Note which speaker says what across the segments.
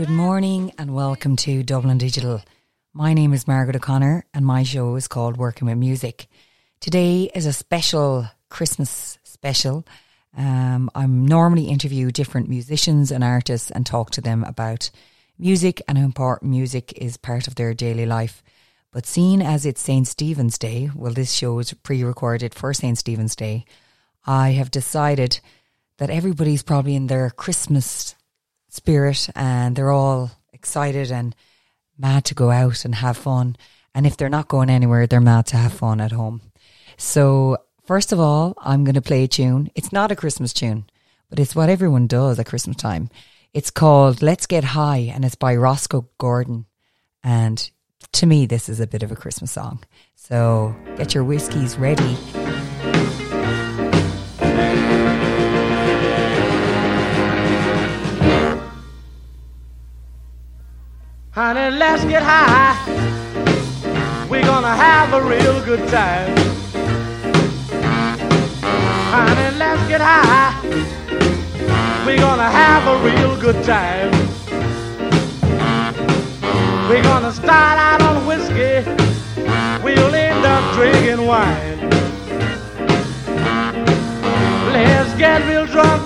Speaker 1: Good morning and welcome to Dublin Digital. My name is Margaret O'Connor and my show is called Working with Music. Today is a special Christmas special. Um, I normally interview different musicians and artists and talk to them about music and how important music is part of their daily life. But seeing as it's St. Stephen's Day, well, this show is pre recorded for St. Stephen's Day, I have decided that everybody's probably in their Christmas spirit and they're all excited and mad to go out and have fun. And if they're not going anywhere, they're mad to have fun at home. So, first of all, I'm going to play a tune. It's not a Christmas tune, but it's what everyone does at Christmas time. It's called Let's Get High and it's by Rosco Gordon. And to me, this is a bit of a Christmas song. So, get your whiskies ready.
Speaker 2: Honey, let's get high. We're gonna have a real good time. Honey, let's get high. We're gonna have a real good time. We're gonna start out on whiskey. We'll end up drinking wine. Let's get real drunk.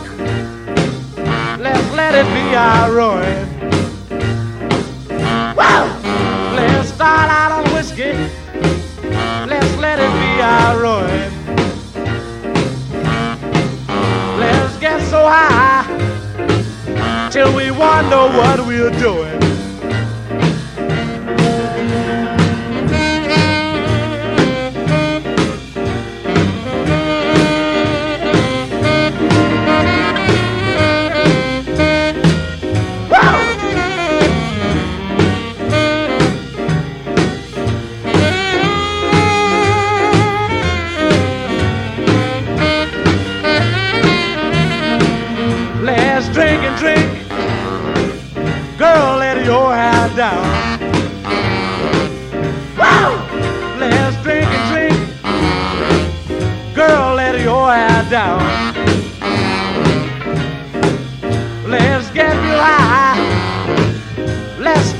Speaker 2: Let's let it be our ruin. Start out on whiskey. Let's let it be our ruin. Let's get so high till we wonder what we're doing.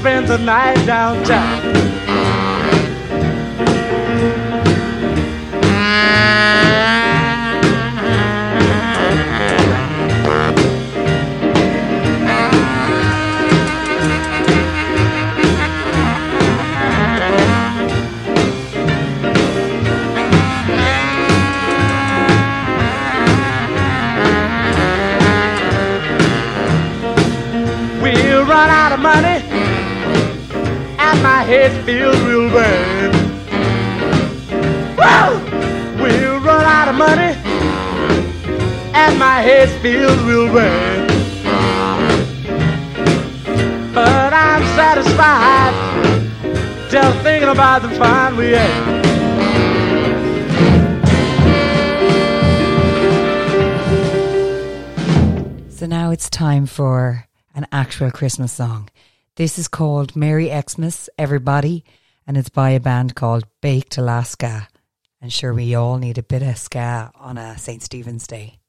Speaker 2: Spend the night downtown. Head feels real bad. Woo! We'll run out of money, and my head feels real bad. But I'm satisfied just thinking about the fun we had.
Speaker 1: So now it's time for an actual Christmas song. This is called Merry Xmas, Everybody, and it's by a band called Baked Alaska. And sure, we all need a bit of ska on a St. Stephen's Day.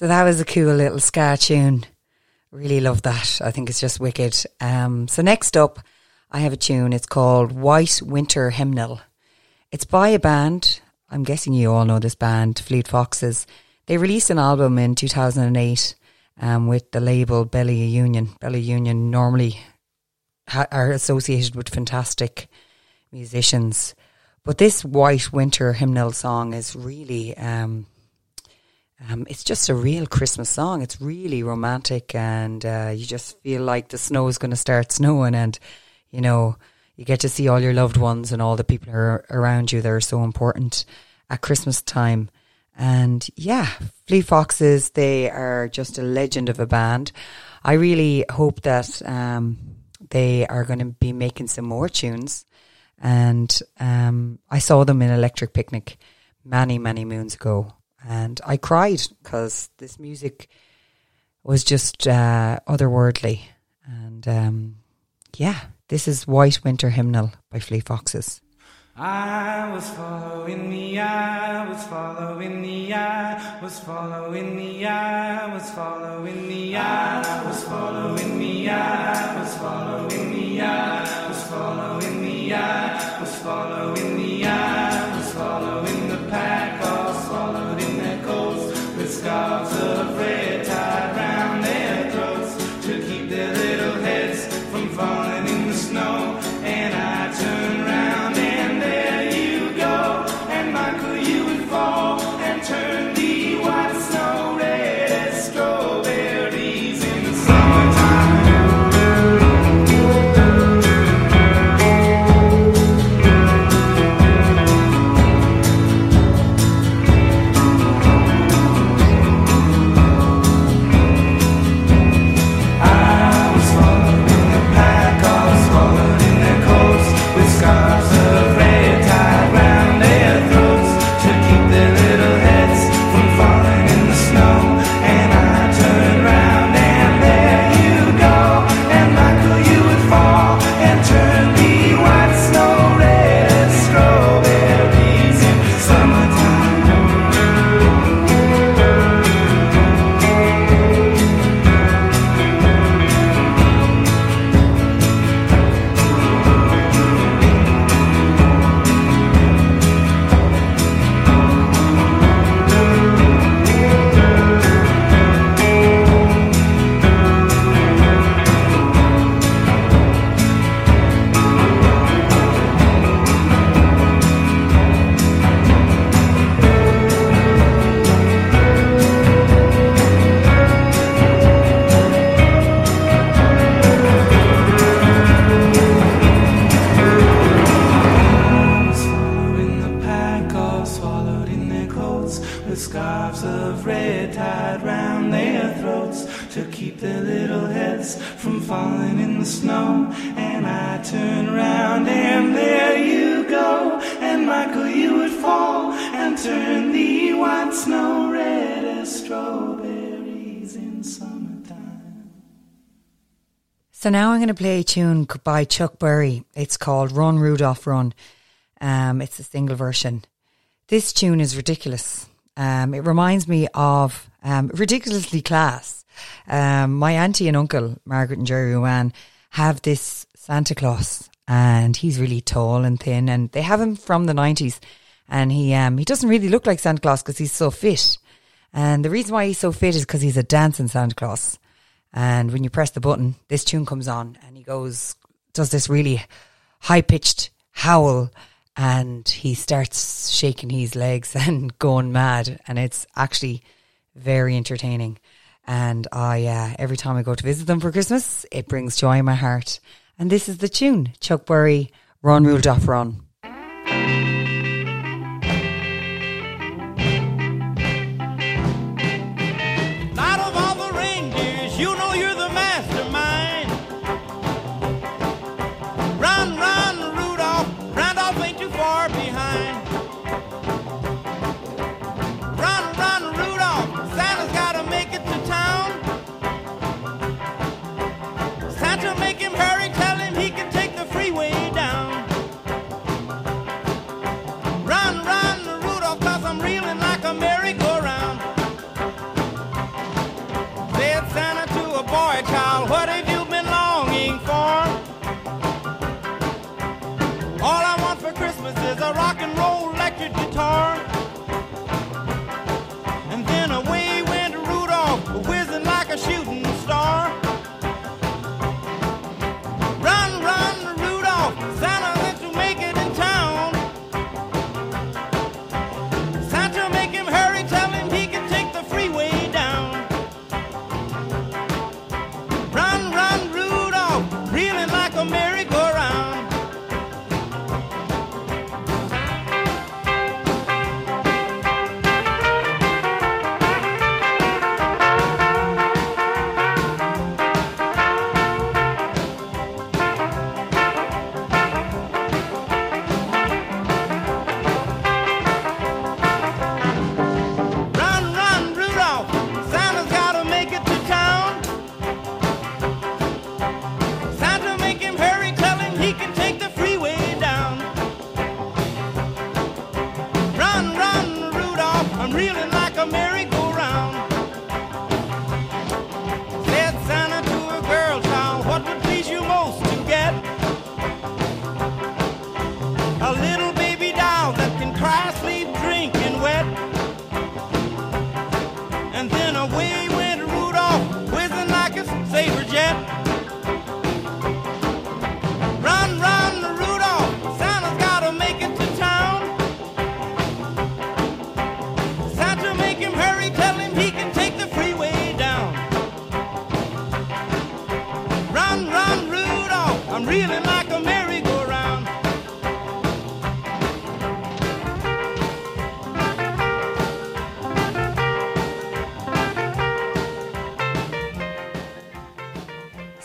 Speaker 3: So
Speaker 1: that was a cool little ska tune. Really love that. I think it's just wicked. Um, so next up, I have a tune. It's called White Winter Hymnal. It's by a band. I'm guessing you all know this band, Fleet Foxes. They released an album in 2008 um, with the label Bella Union. Bella Union normally ha- are associated with fantastic musicians. But this White Winter Hymnal song is really um, um, it's just a real Christmas song. It's really romantic, and uh, you just feel like the snow is going to start snowing, and you know you get to see all your loved ones and all the people are around you that are so important at Christmas time. And yeah, Fleet Foxes, they are just a legend of a band. I really hope that um, they are going to be making some more tunes. And um, I saw them in Electric Picnic many, many moons ago and I cried because this music was just uh, otherworldly. And um, yeah, this is White Winter Hymnal by Fleet Foxes.
Speaker 2: I was following the eye, was following the eye, was following the eye, was following the eye, was following the eye, was following the eye, was following the eye,
Speaker 1: So now I'm going to play a tune by Chuck Berry. It's called Run Rudolph Run. Um, it's a single version. This tune is ridiculous. Um, it reminds me of um, ridiculously class. Um, my auntie and uncle, Margaret and Jerry Ruan, have this Santa Claus, and he's really tall and thin, and they have him from the nineties. And he um, he doesn't really look like Santa Claus because he's so fit. And the reason why he's so fit is because he's a dancing Santa Claus. And when you press the button, this tune comes on, and he goes does this really high pitched howl and he starts shaking his legs and going mad. And it's actually very entertaining. And I uh, every time I go to visit them for Christmas it brings joy in my heart. And this is the tune Chuck Berry Run Rudolph Run
Speaker 4: Out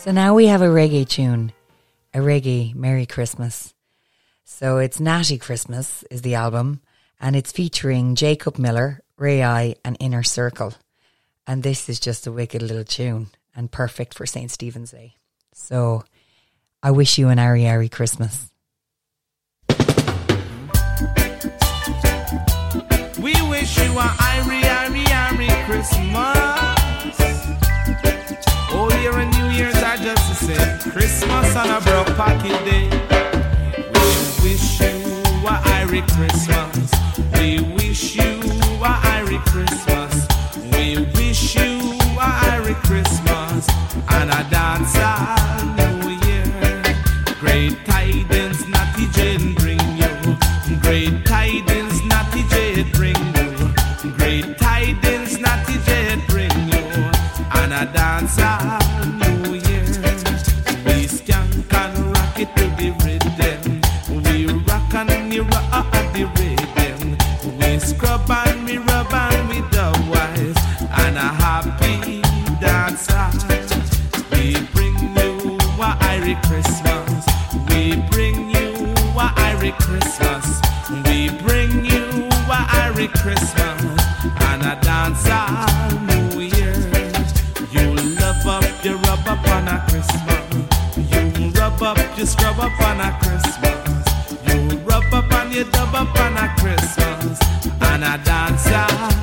Speaker 1: So now we have a reggae tune, a reggae Merry Christmas. So it's Natty Christmas is the album, and it's featuring Jacob Miller, Ray I, and Inner Circle. And this is just a wicked little tune and perfect for St. Stephen's Day. So I wish you an Irie Irie Christmas.
Speaker 2: We wish you a Irie, Irie, Irie Christmas. Oh, Old Year and Christmas on a broke pocket day. We wish you a Irie Christmas. We wish you a Irie Christmas. We wish you a Irie Christmas and a dance all New Year. Great tidings, Natty Jane bring you. Great up on a Christmas. You rub up, you scrub up on a Christmas. You rub up and you dub
Speaker 5: up on a Christmas. And a dancer.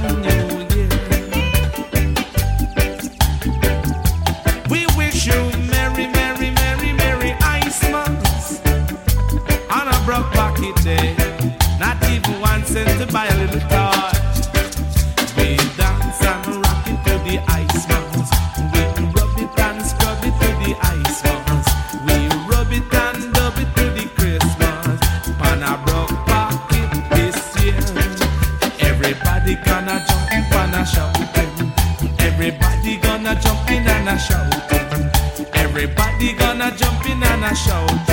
Speaker 5: I
Speaker 1: show.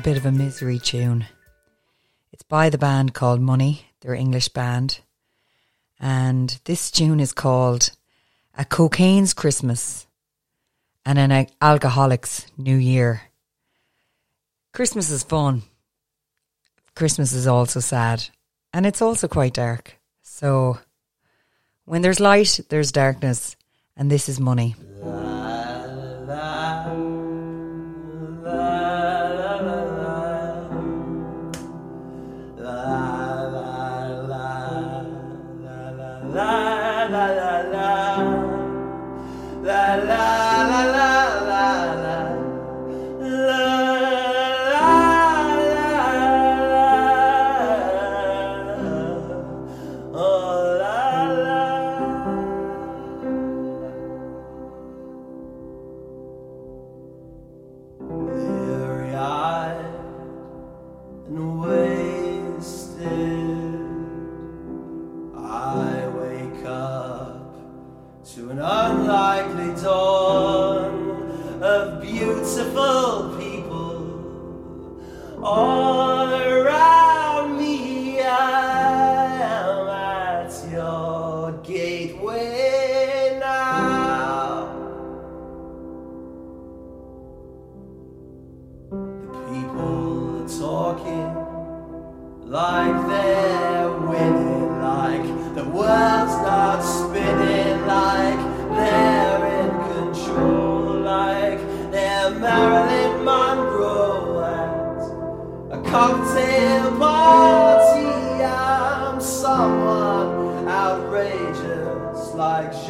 Speaker 1: Little bit of a misery tune. It's by the band called Money, they're English band. And this tune is called A Cocaine's Christmas and an Alcoholic's New Year. Christmas is fun. Christmas is also sad. And it's also quite dark. So when there's light, there's darkness. And this is money.
Speaker 6: Weary-eyed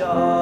Speaker 6: like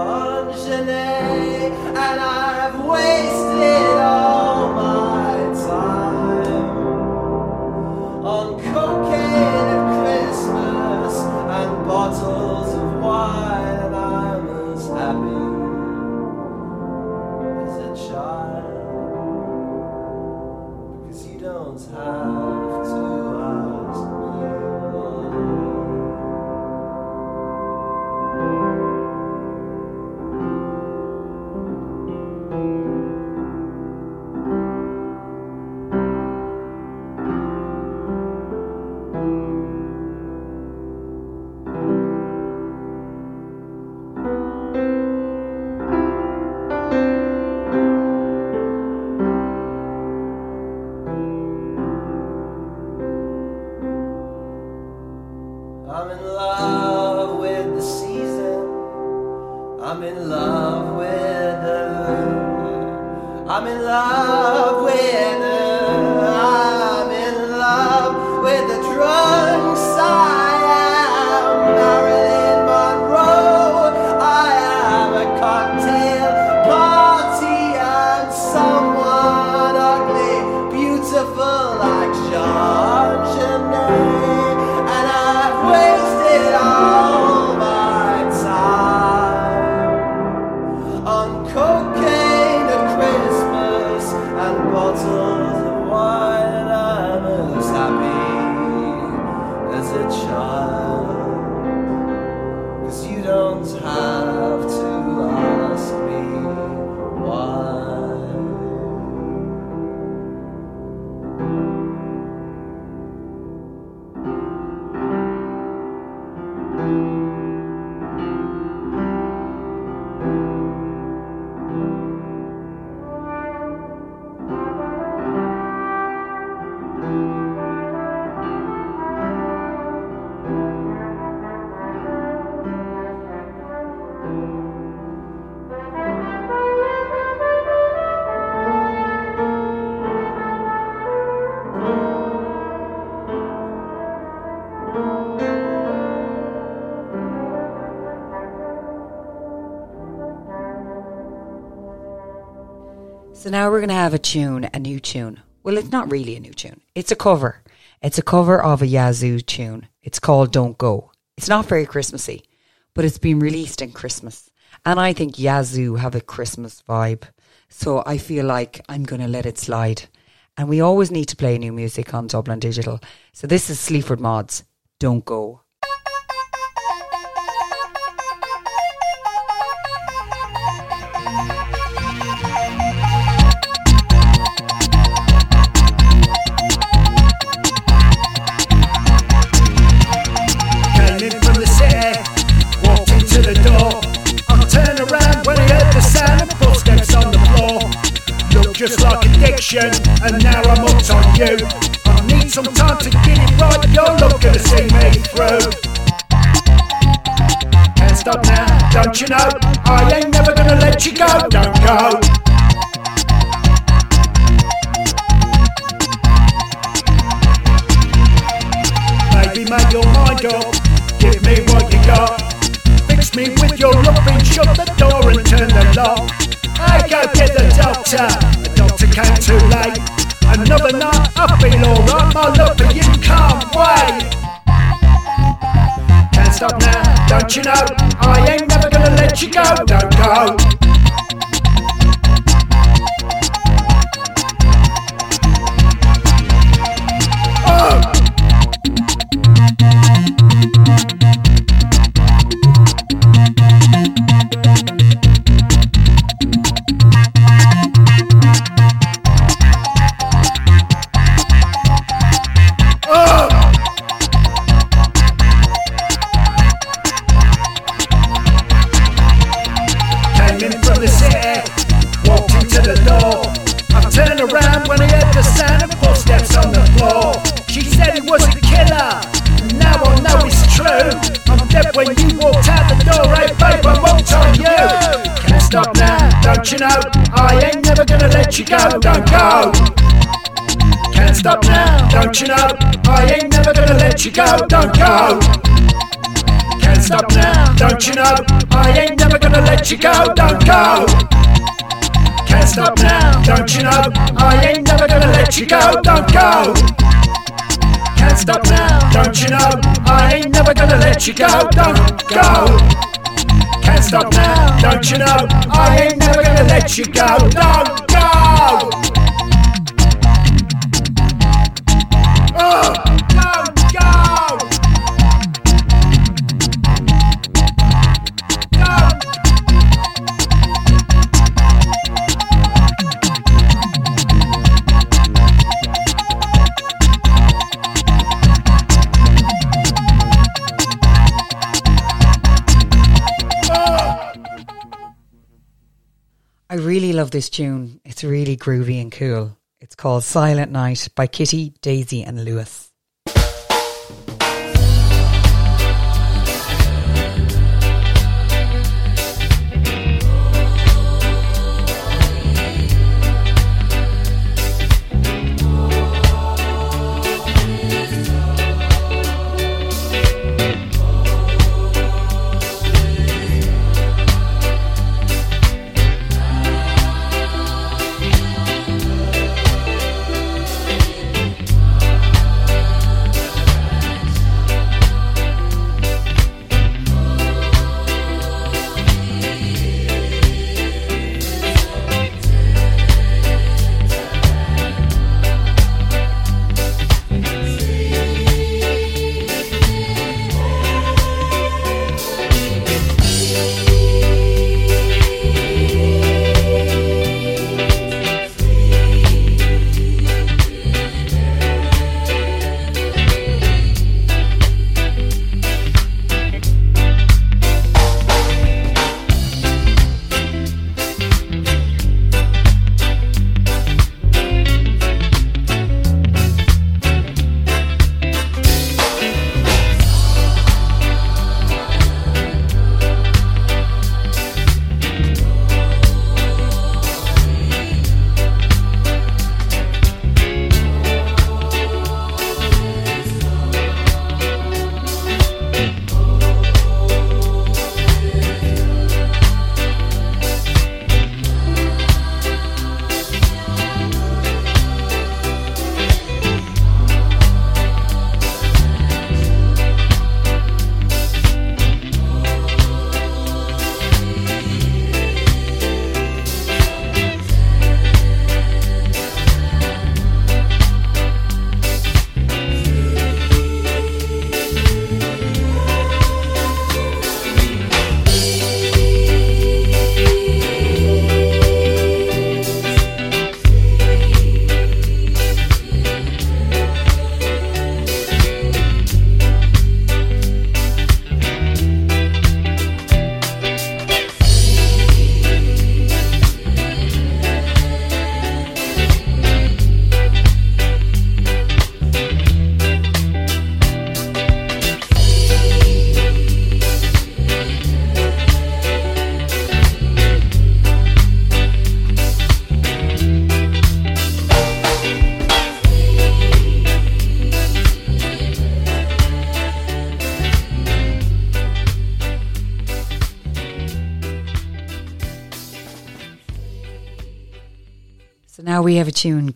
Speaker 1: we're going to have a tune, a new tune. Well, it's not really a new tune. It's a cover. It's a cover of a Yazoo tune. It's called Don't Go. It's not very Christmassy, but it's been released in Christmas. And I think Yazoo have a Christmas vibe. So I feel like I'm going to let it slide. And we always need to play new music on Dublin Digital. So this is Sleaford Mods. Don't Go.
Speaker 7: And now I'm hooked on you. I need some time to get it right, you're not gonna see me through. Can't stop now, don't you know? I ain't never gonna let you go, don't go. You know? I ain't never gonna let you go, don't go. You know? I ain't never gonna let you go, don't go. Can't stop now, don't you know? I ain't never gonna let you go, don't go. Can't stop now, don't you know? I ain't never gonna let you go, don't go. Can't stop now, don't you know? I ain't never gonna let you go, don't go. Can't stop now, don't you know? I ain't never gonna let you go, don't go. I
Speaker 1: really love this tune. It's really groovy and cool. It's called Silent Night by Kitty, Daisy, and Lewis.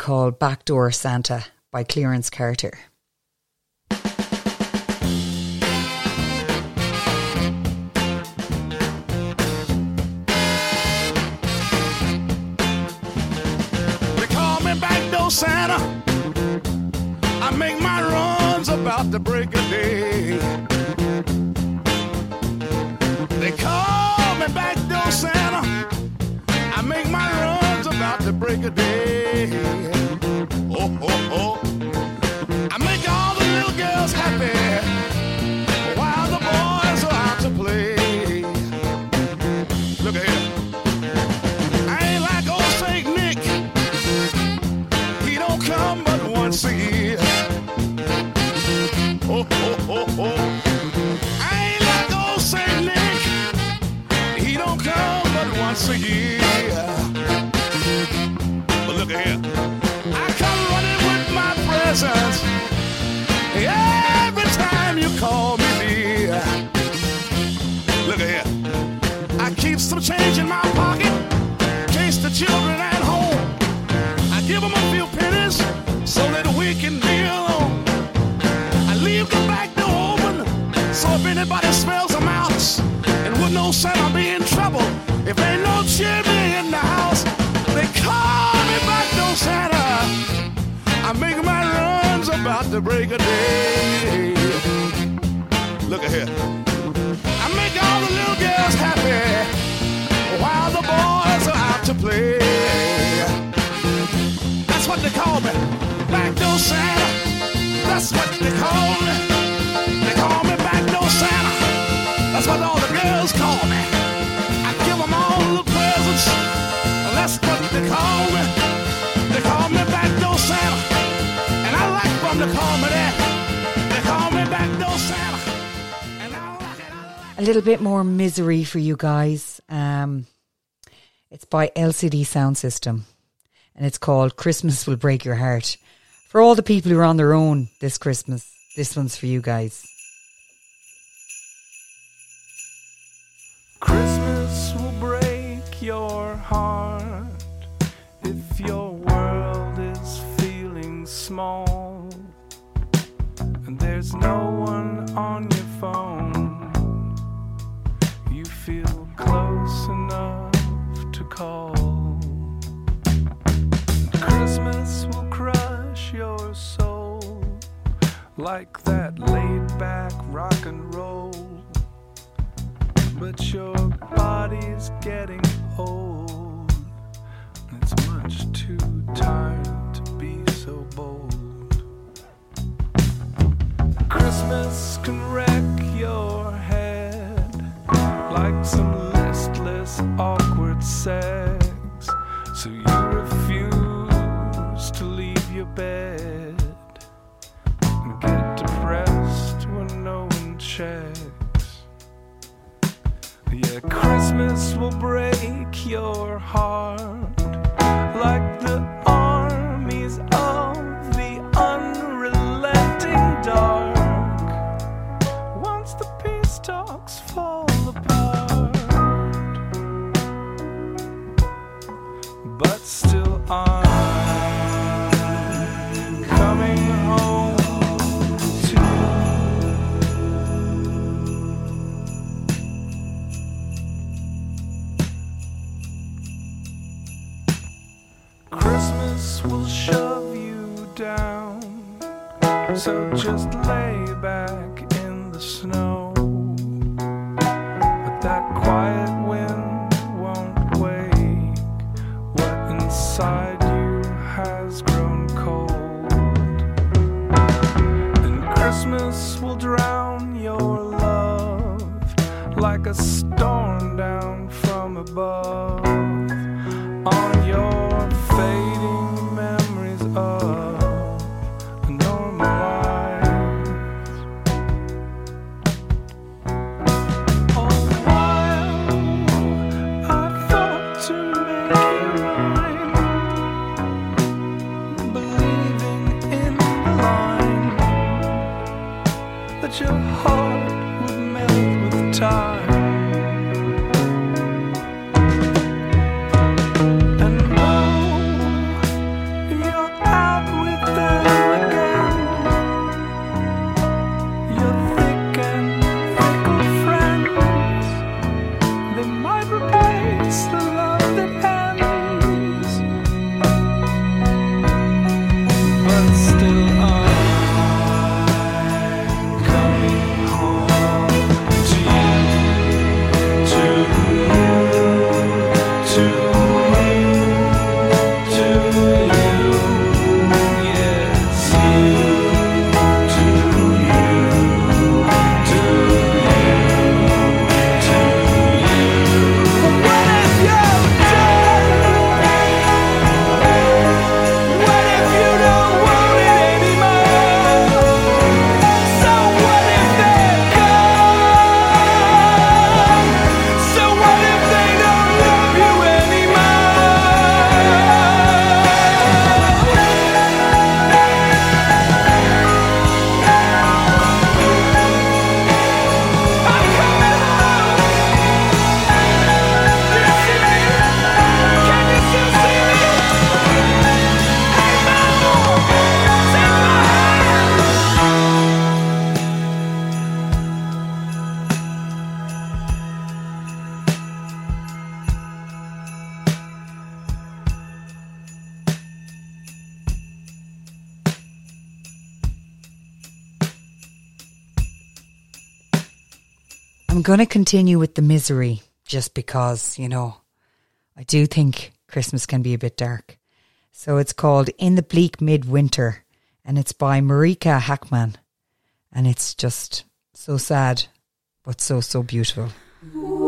Speaker 1: Called Backdoor Santa by Clarence Carter.
Speaker 8: They call me backdoor Santa. I make my runs about the break of day. They call me backdoor Santa. I make my runs about the break of day. Would no Santa be in trouble if no chimney in the house. They call me back door Santa. I make my runs about the break of day. Look at here. I make all the little girls happy while the boys are out to play. That's what they call me, backdoor Santa. That's what they call me. They call me backdoor Santa. That's what all the girls call me. I give them all the presents. That's what they call me. They call me backdoor Santa, and I like them to call me that. They call me backdoor Santa, and I like it. Like.
Speaker 1: A little bit more misery for you guys. Um, it's by LCD Sound System, and it's called "Christmas Will Break Your Heart." For all the people who are on their own this Christmas, this one's for you guys.
Speaker 9: Christmas will break your heart if your world is feeling small and there's no one on your phone. You feel close enough to call. Christmas will crush your soul like that laid back rock and roll but your body's getting old. and It's much too tired to be so bold. Christmas can wreck your head like some listless, awkward sex. So you Christmas will break your heart like shove you down. So just lay back in the snow. But that quiet wind won't wake what inside you has grown cold. And Christmas will drown your love like a storm down from above
Speaker 1: going to continue with the misery just because, you know, I do think Christmas can be a bit dark. So it's called In the Bleak Midwinter and it's by Marika Hackman. And it's just so sad, but so, so beautiful.
Speaker 10: In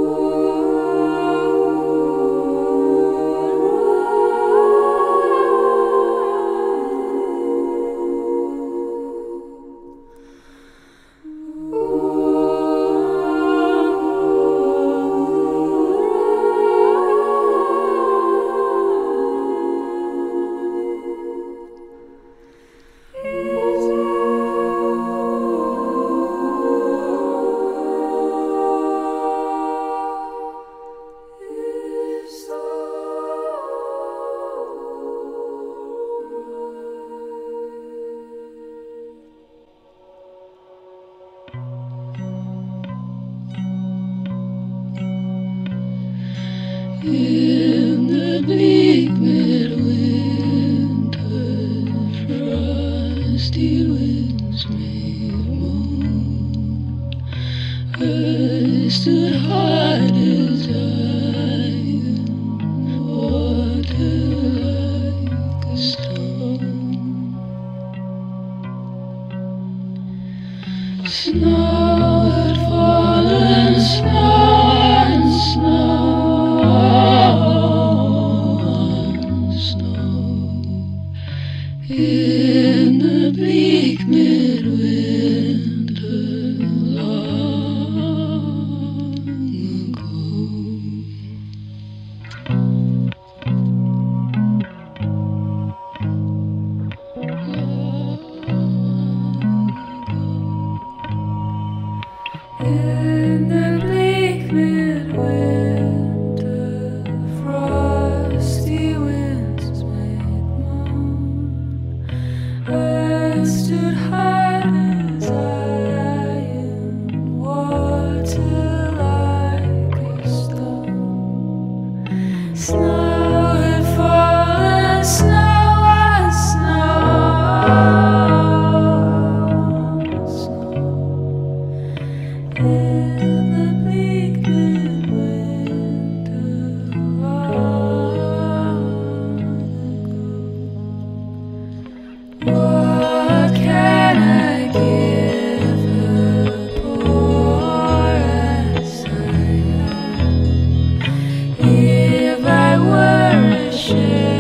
Speaker 10: were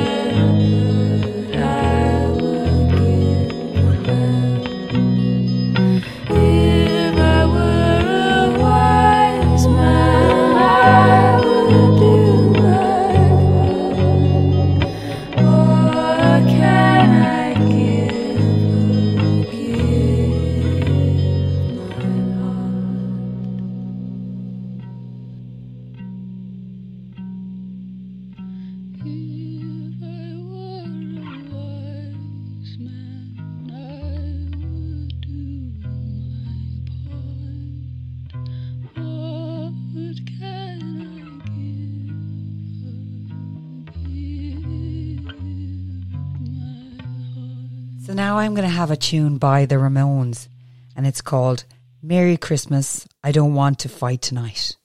Speaker 1: I'm going to have a tune by the Ramones, and it's called Merry Christmas. I don't want to fight tonight.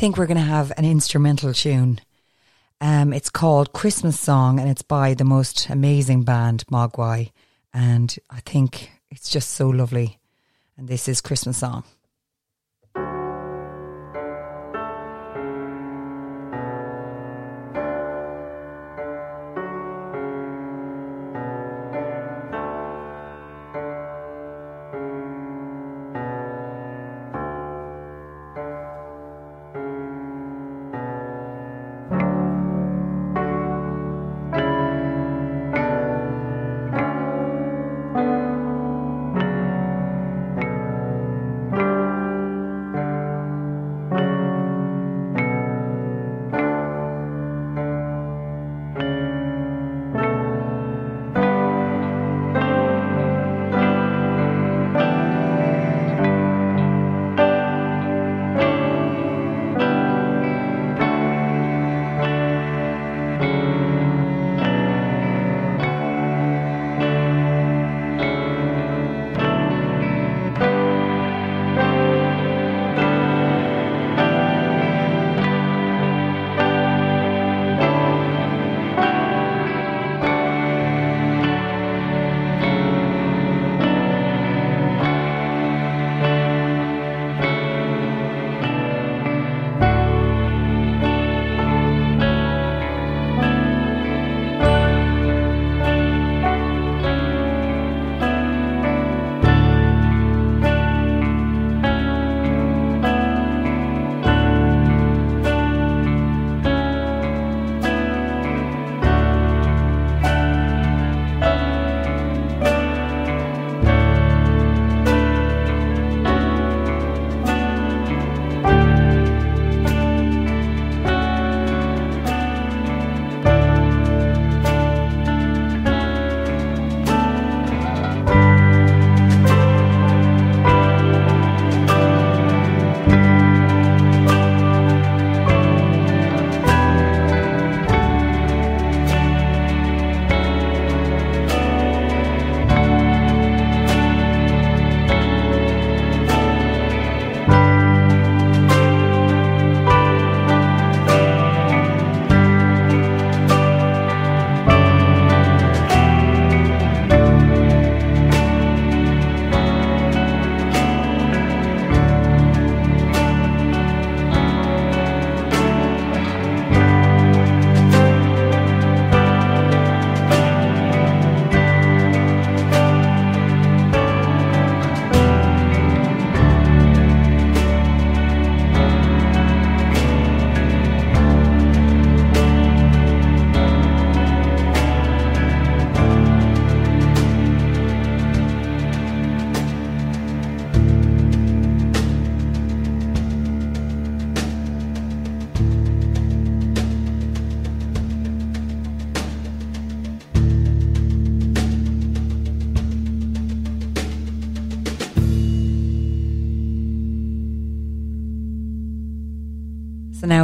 Speaker 1: Think we're going to have an instrumental tune. Um, it's called Christmas Song and it's by the most amazing band, Mogwai. And I think it's just so lovely. And this is Christmas Song.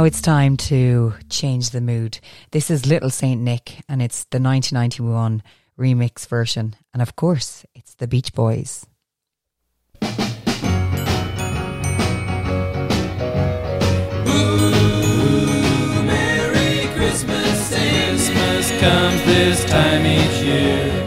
Speaker 1: it's time to change the mood. This is Little Saint Nick, and it's the 1991 remix version. And of course, it's the Beach Boys.
Speaker 11: Ooh,
Speaker 12: Merry Christmas, Christmas comes this time each year.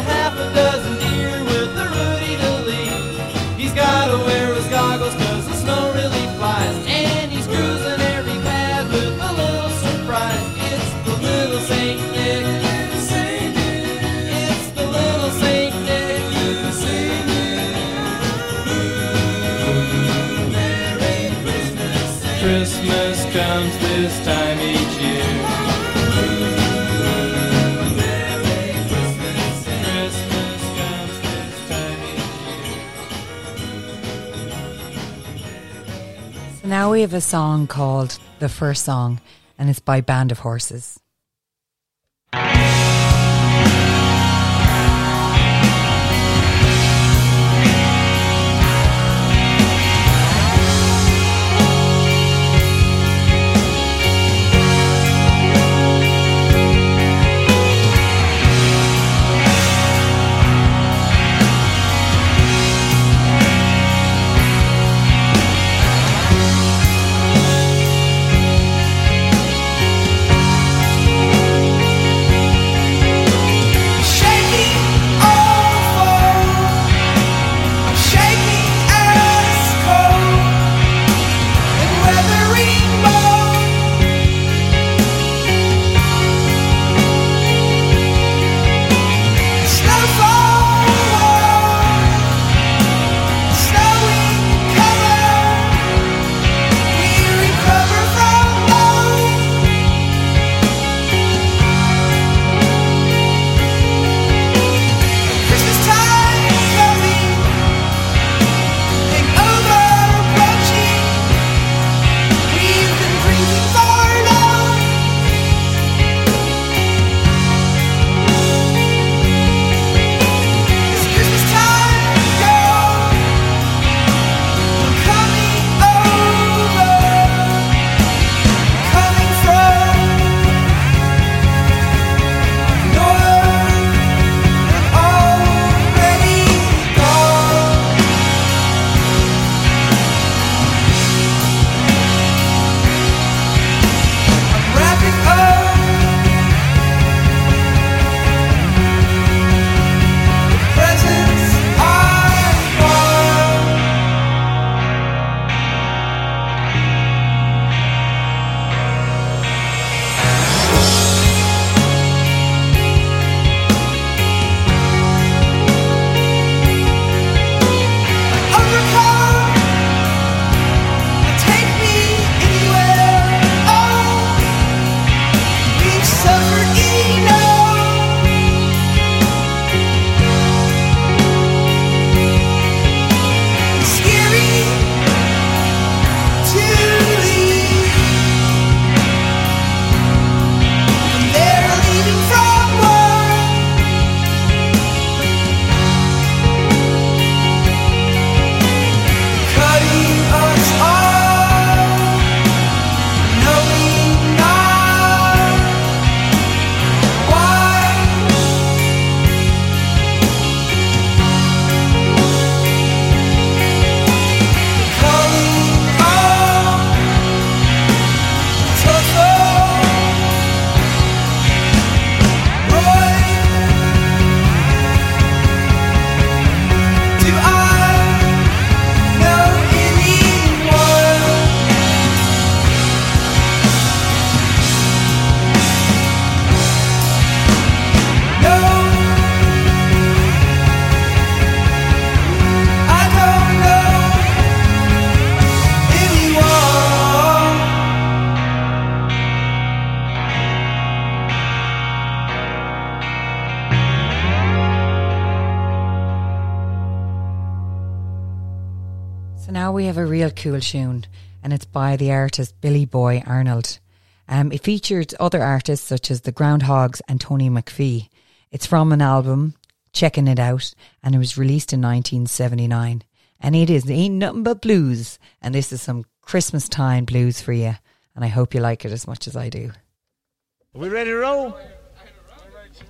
Speaker 12: half a
Speaker 1: dozen now we have a song called The First Song, and it's by Band of Horses. Cool tune, and it's by the artist Billy Boy Arnold. Um, it featured other artists such as the Groundhogs and Tony McPhee. It's from an album, Checking It Out, and it was released in 1979. And it is Ain't Nothing But Blues, and this is some Christmas time blues for you. And I hope you like it as much as I do.
Speaker 6: We ready to roll?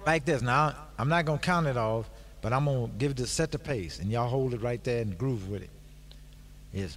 Speaker 6: Like this. Now, I'm not going to count it off, but I'm going to give it to set the pace, and y'all hold it right there and groove with it. Yes.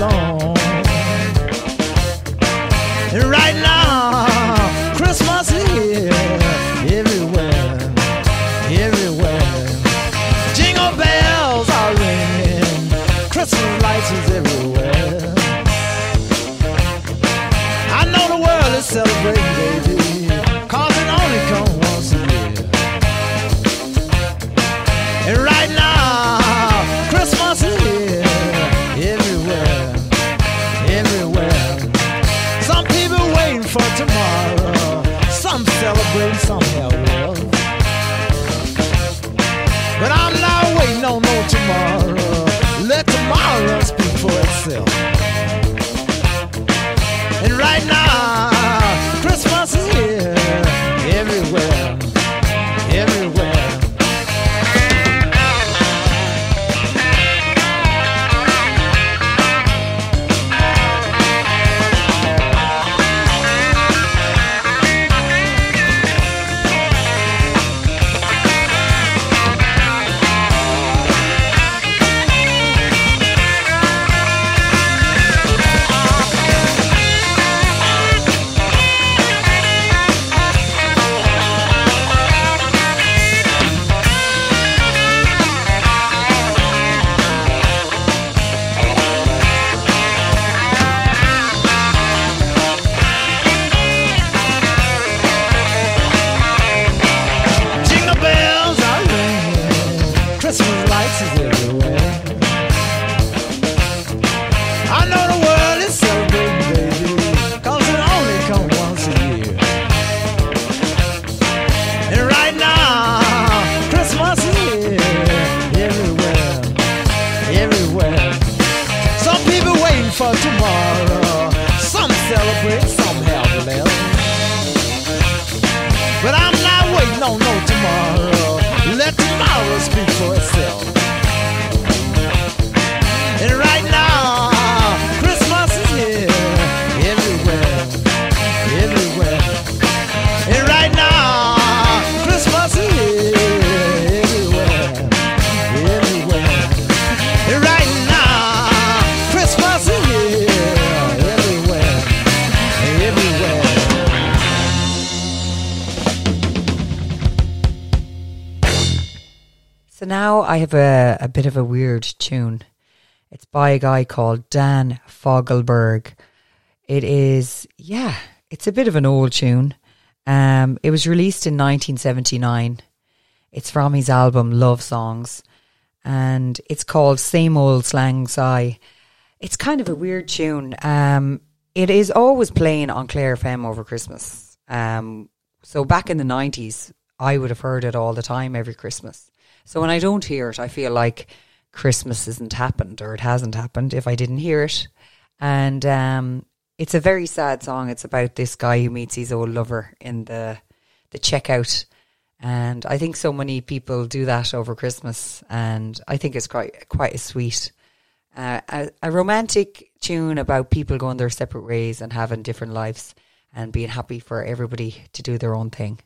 Speaker 6: long. Right now, Christmas is here, everywhere, everywhere. Jingle bells are ringing, Christmas lights is everywhere. I know the world is celebrating, baby, cause it only comes once a year. And right now,
Speaker 1: bit of a weird tune. It's by a guy called Dan Fogelberg. It is, yeah, it's a bit of an old tune. Um, it was released in 1979. It's from his album Love Songs, and it's called Same Old Lang Syne. It's kind of a weird tune. Um, it is always playing on Clare FM over Christmas. Um, so back in the 90s, I would have heard it all the time every Christmas. So when I don't hear it, I feel like Christmas isn't happened or it hasn't happened if I didn't hear it. And um, it's a very sad song. It's about this guy who meets his old lover in the the checkout. And I think so many people do that over Christmas, and I think it's quite quite a sweet, uh, a, a romantic tune about people going their separate ways and having different lives and being happy for everybody to do their own thing.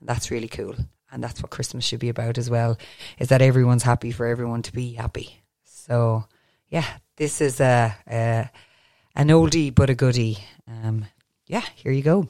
Speaker 1: And that's really cool. And that's what Christmas should be about as well, is that everyone's happy for everyone to be happy. So, yeah, this is a, a an oldie but a goodie. Um, yeah, here you go.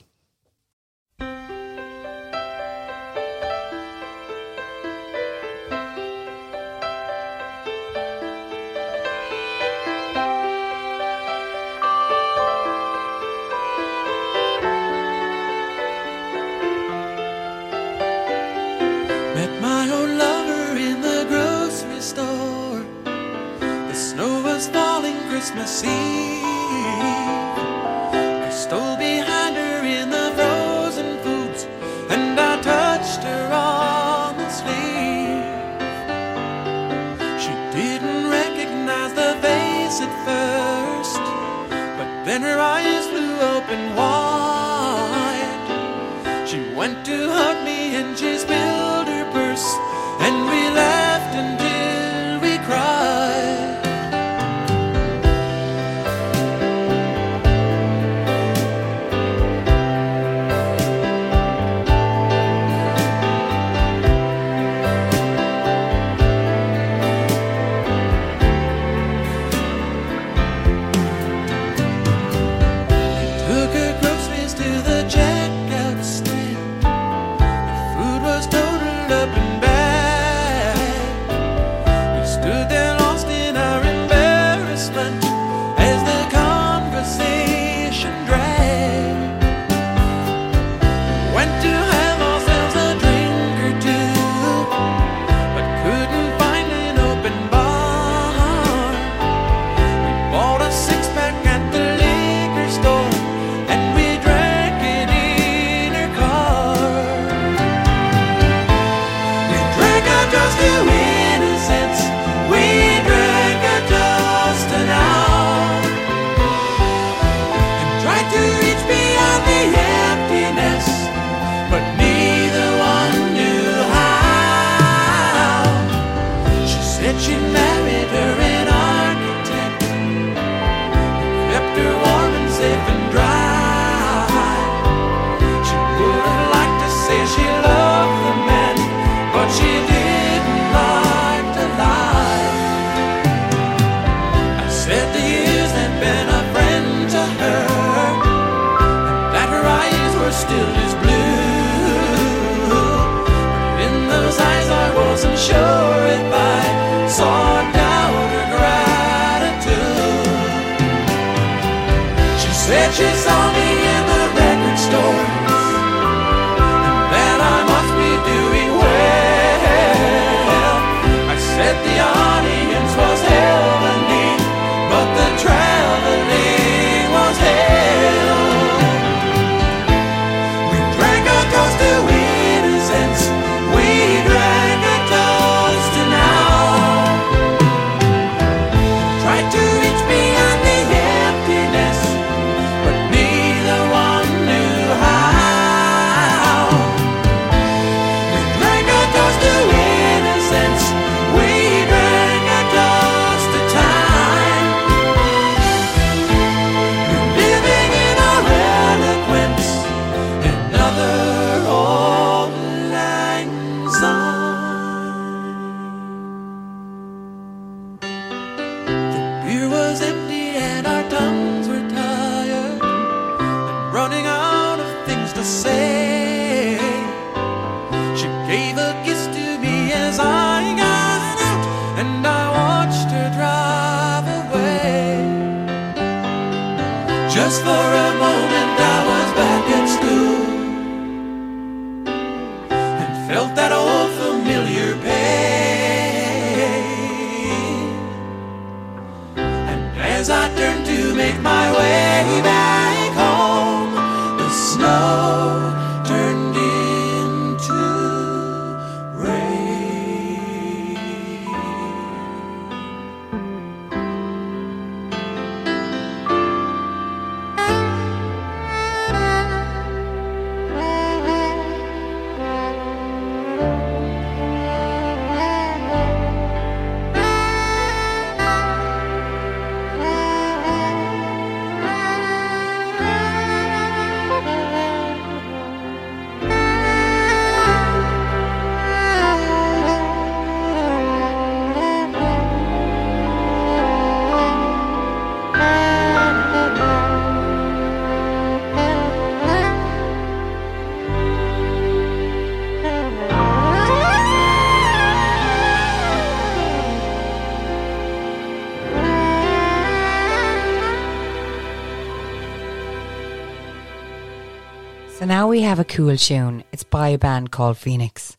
Speaker 12: Have a
Speaker 1: cool tune. It's by a band called Phoenix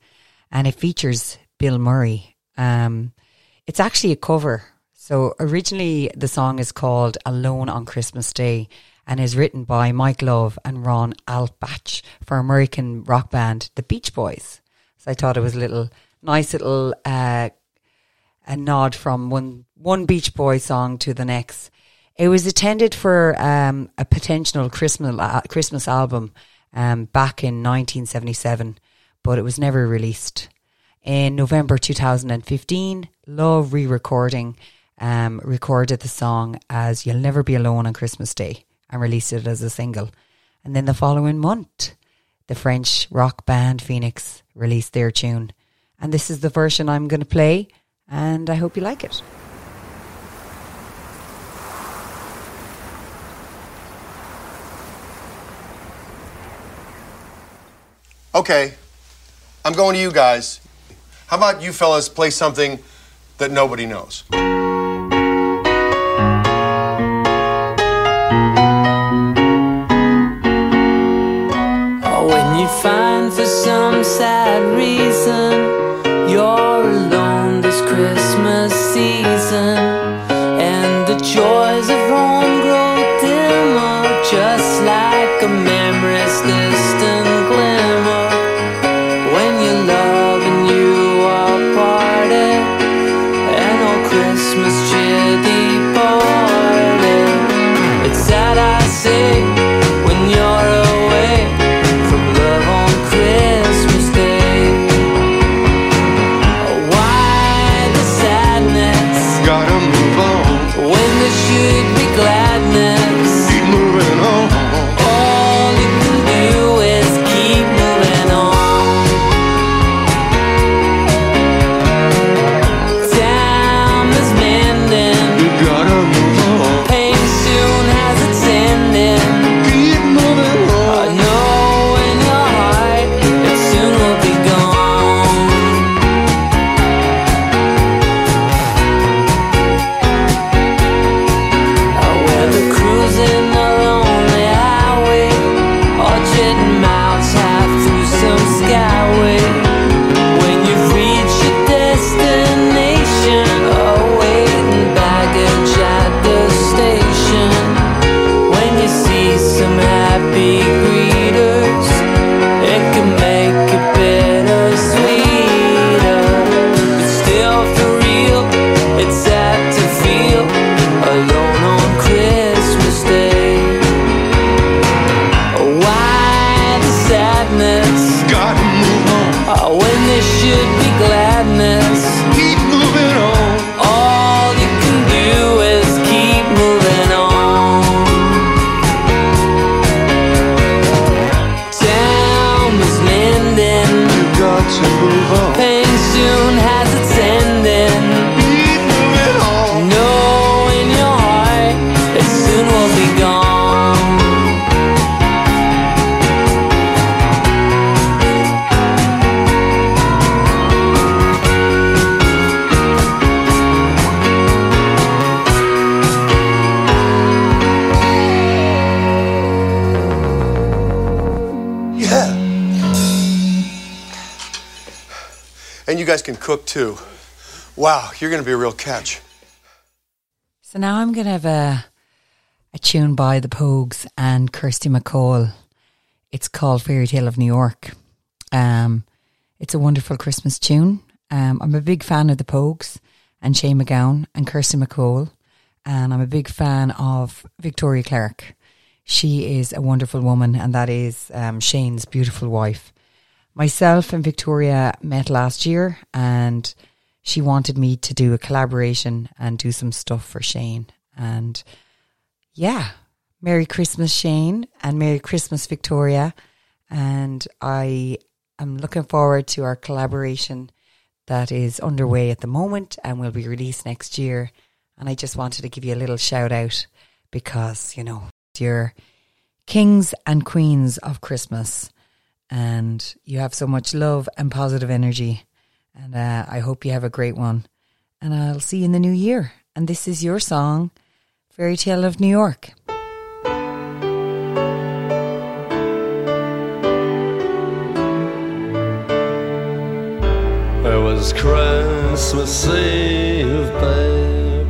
Speaker 1: and it features Bill Murray. Um, it's actually a cover. So originally, the song is called Alone on Christmas Day and is written by Mike Love and Ron Altbach for American rock band The Beach Boys. So I thought it was a little nice little uh, a nod from one one Beach Boy song to the next. It was intended for um, a potential Christmas uh, Christmas album um, back in 1977, but it was never released. In November 2015, Love re-recording um, recorded the song as "You'll Never Be Alone on Christmas Day" and released it as a single. And then the following month, the French rock band Phoenix released their tune. And this is the version I'm going to play, and I hope you like it.
Speaker 13: Okay, I'm going to you guys. How about you fellas play something that nobody knows?
Speaker 14: Oh, when you find for some sad reason you're alone this Christmas season,
Speaker 13: cook too. Wow, you're gonna be a real catch.
Speaker 1: So now I'm going to have a, a tune by the Pogues and Kirsty MacColl. It's called Fairy Tale of New York. Um, it's a wonderful Christmas tune. Um, I'm a big fan of the Pogues and Shane MacGowan and Kirsty MacColl. And I'm a big fan of Victoria Clarke. She is a wonderful woman, and that is um, Shane's beautiful wife. Myself and Victoria met last year, and she wanted me to do a collaboration and do some stuff for Shane. And yeah, Merry Christmas, Shane, and Merry Christmas, Victoria. And I am looking forward to our collaboration that is underway at the moment and will be released next year. And I just wanted to give you a little shout out because, you know, you're kings and queens of Christmas and you have so much love and positive energy. And uh, I hope you have a great one. And I'll see you in the new year. And this is your song, Fairy Tale of New York.
Speaker 11: It was Christmas Eve, babe.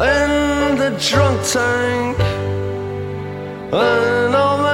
Speaker 15: in the drunk tank. An old man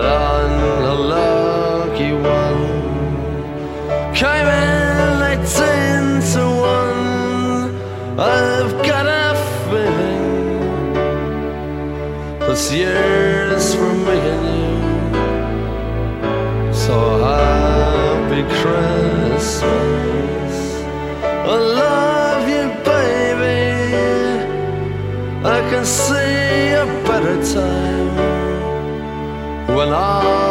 Speaker 15: year's for and you. So happy Christmas. I love you, baby. I can see a better time when all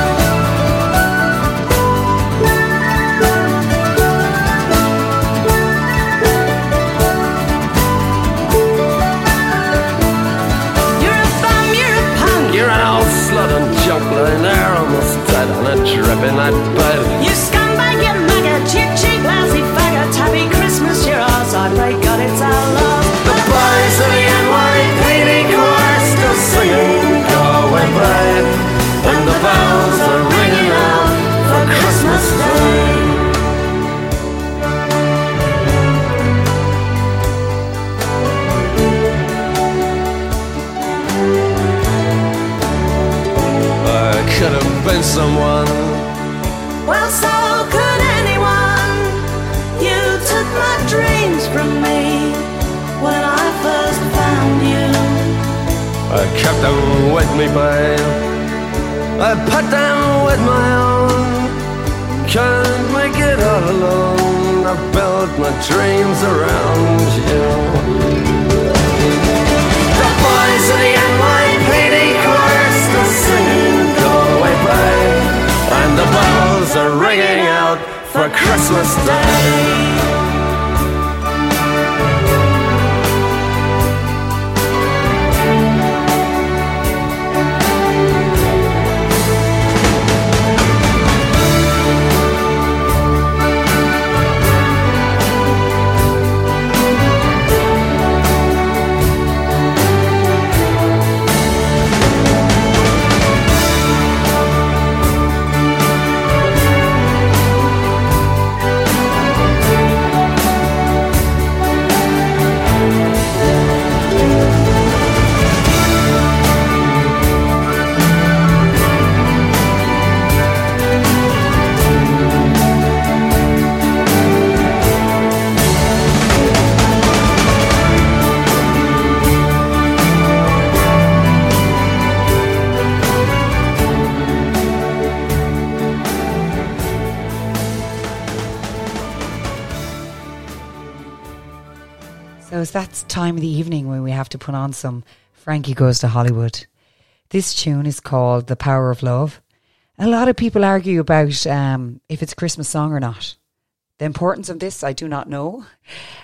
Speaker 15: On a drip in that bed.
Speaker 16: You scumbag, you maggot, you cheap, lousy faggot. Happy Christmas, you're ours. I pray God it's our love.
Speaker 15: The boys of the NYPD choir still singing Go away, babe And the bells are ringing out for Christmas Day I could have been someone
Speaker 16: I
Speaker 15: kept them with me, babe. I put them with my own. Can't make it all alone. I built my dreams around you. The boys of the NYPD chorus still singing Go away, babe. And the bells are ringing out for Christmas Day
Speaker 1: it's that time of the evening when we have to put on some Frankie Goes to Hollywood. This tune is called The Power of Love. A lot of people argue about um, if it's a Christmas song or not. The importance of this, I do not know,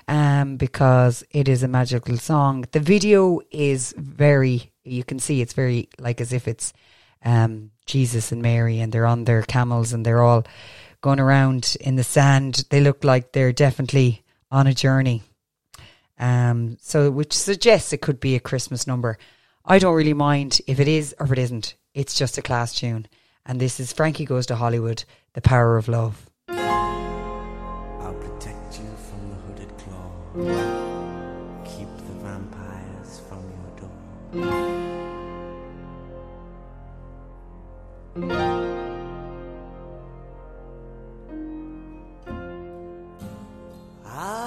Speaker 1: um, because it is a magical song. The video is very, you can see it's very like as if it's um, Jesus and Mary, and they're on their camels and they're all going around in the sand. They look like they're definitely on a journey. Um, so which suggests it could be a Christmas number. I don't really mind if it is or if it isn't. It's just a class tune. And this is Frankie Goes to Hollywood, The Power of Love.
Speaker 17: I'll protect you from the hooded claw. Keep the vampires from your door.
Speaker 6: I,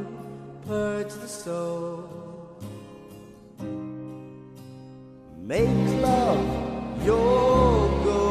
Speaker 6: purge the soul. Make love your goal.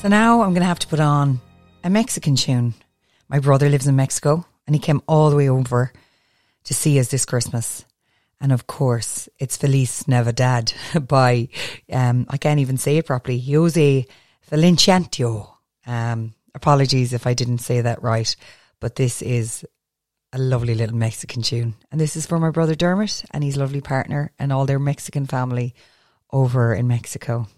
Speaker 6: So
Speaker 1: now I'm going to have to put on a Mexican tune. My brother lives in Mexico and he came all the way over to see us this Christmas. And of course, it's Feliz Navidad by, um, I can't even say it properly, Jose Feliciano. Um, apologies if I didn't say that right, but this is a lovely little Mexican tune. And this is for my brother Dermot and his lovely partner and all their Mexican family over in Mexico.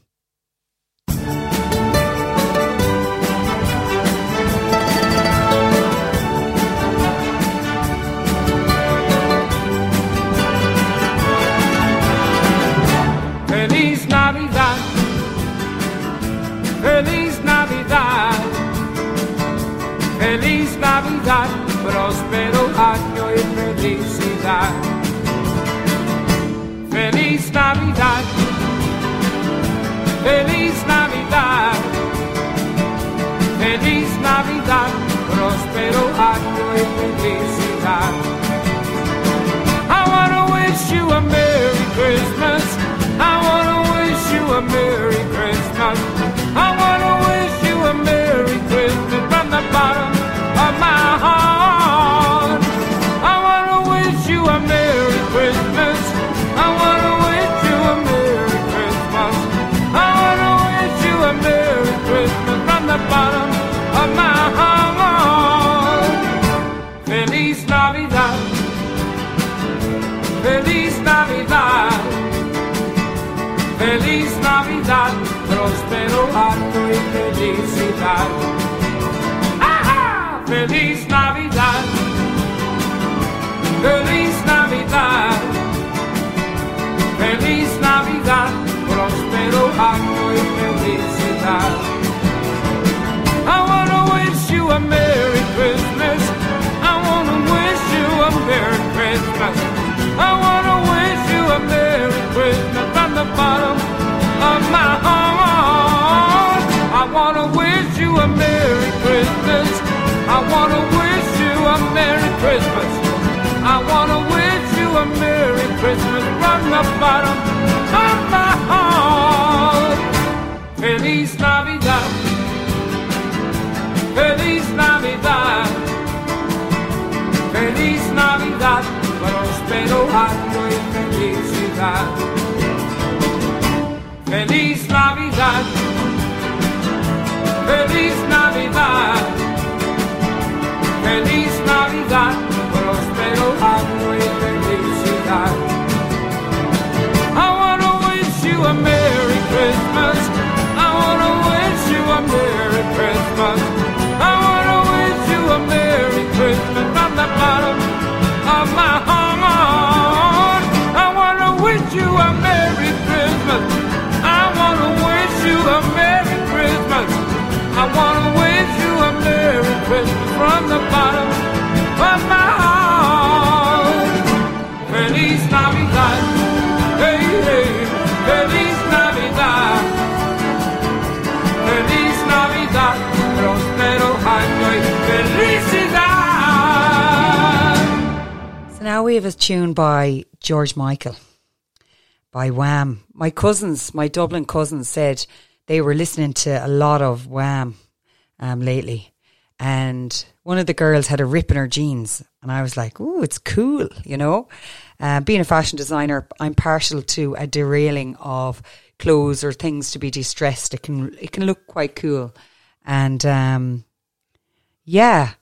Speaker 2: Felicidad. Año y felicidad. ¡Ajá! Feliz Navidad, feliz Navidad, feliz Navidad, próspero año y felicidad. I wanna wish you a Merry Christmas. I wanna wish you a Merry Christmas. I wanna wish you a Merry Christmas from the bottom of my heart. I wanna wish you a Merry Christmas. I wanna wish you a Merry Christmas. I wanna wish you a Merry Christmas from the bottom of my heart. Feliz Navidad. Feliz Navidad. Feliz Navidad. Próspero año y felicidad. Feliz Navidad. Feliz from the bottom of my heart. Feliz Navidad. Hey, hey. Feliz Navidad. Feliz Navidad. Próspero año y felicidad.
Speaker 1: So now we have a tune by George Michael by Wham. My cousins, my Dublin cousins said they were listening to a lot of Wham um, lately. And one of the girls had a rip in her jeans. And I was like, ooh, it's cool, you know? Uh, being a fashion designer, I'm partial to a derailing of clothes or things to be distressed. It can, it can look quite cool. And um, yeah,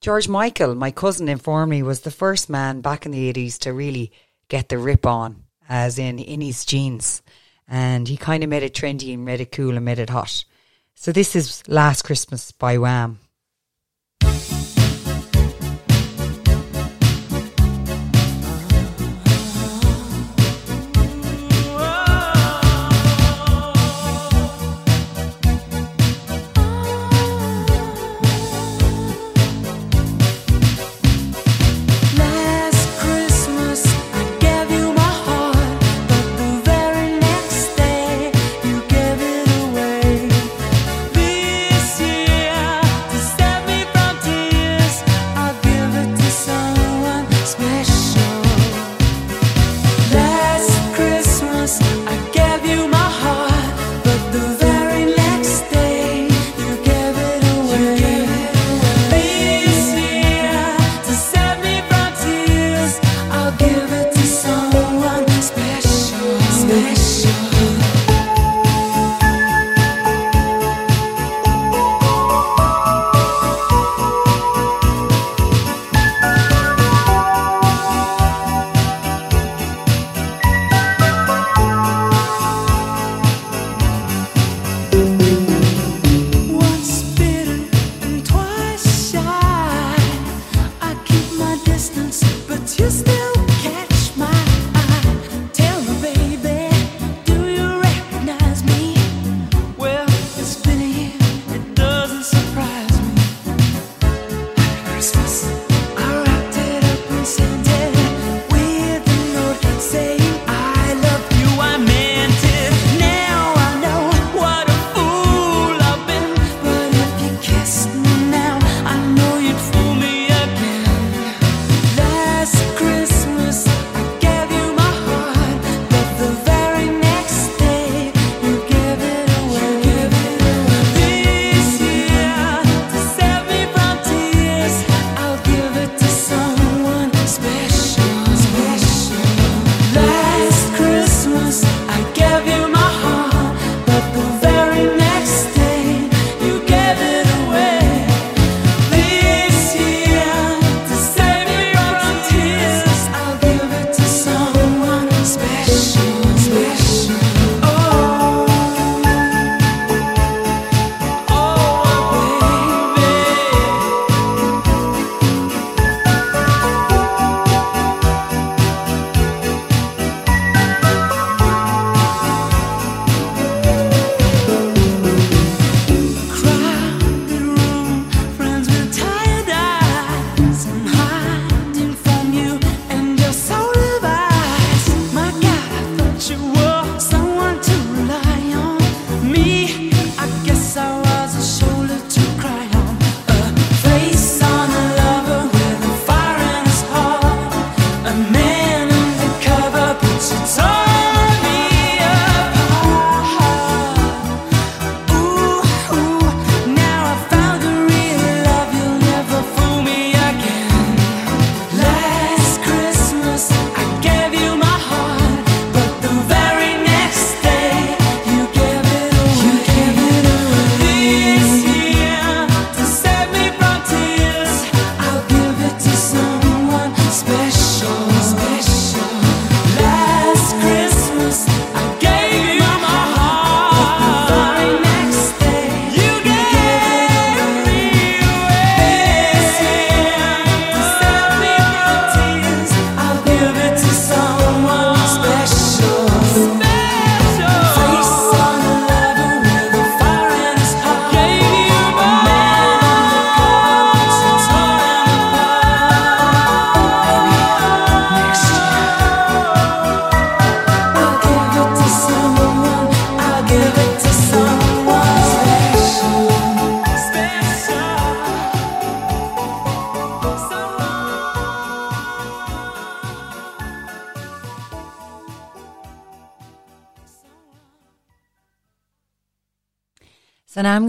Speaker 1: George Michael, my cousin informed me, was the first man back in the 80s to really get the rip on, as in in his jeans. And he kind of made it trendy and made it cool and made it hot. So this is Last Christmas by Wham.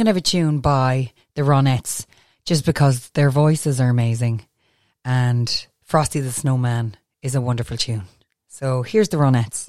Speaker 18: To
Speaker 19: have a tune by the Ronettes just because their voices are amazing and Frosty the Snowman is a wonderful tune. So here's the Ronettes.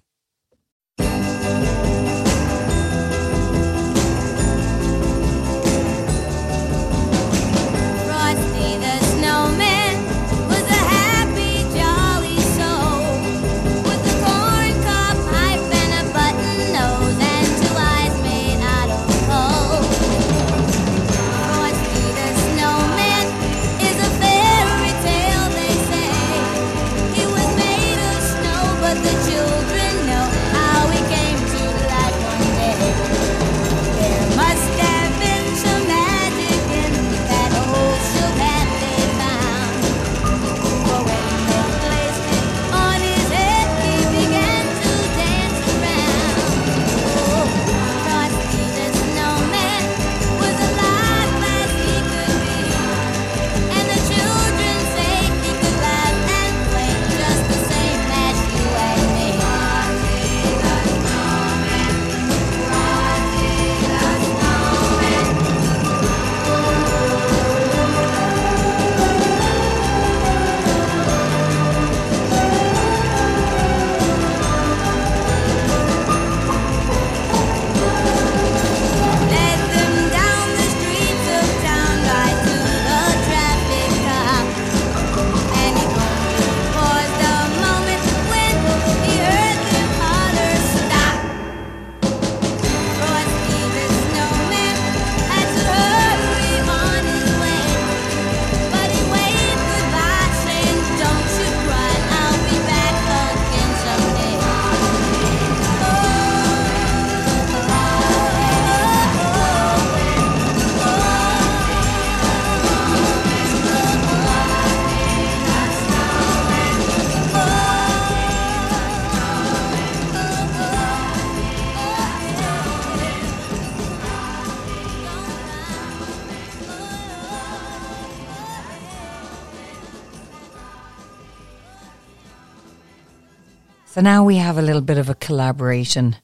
Speaker 19: So now we have a little bit of a collaboration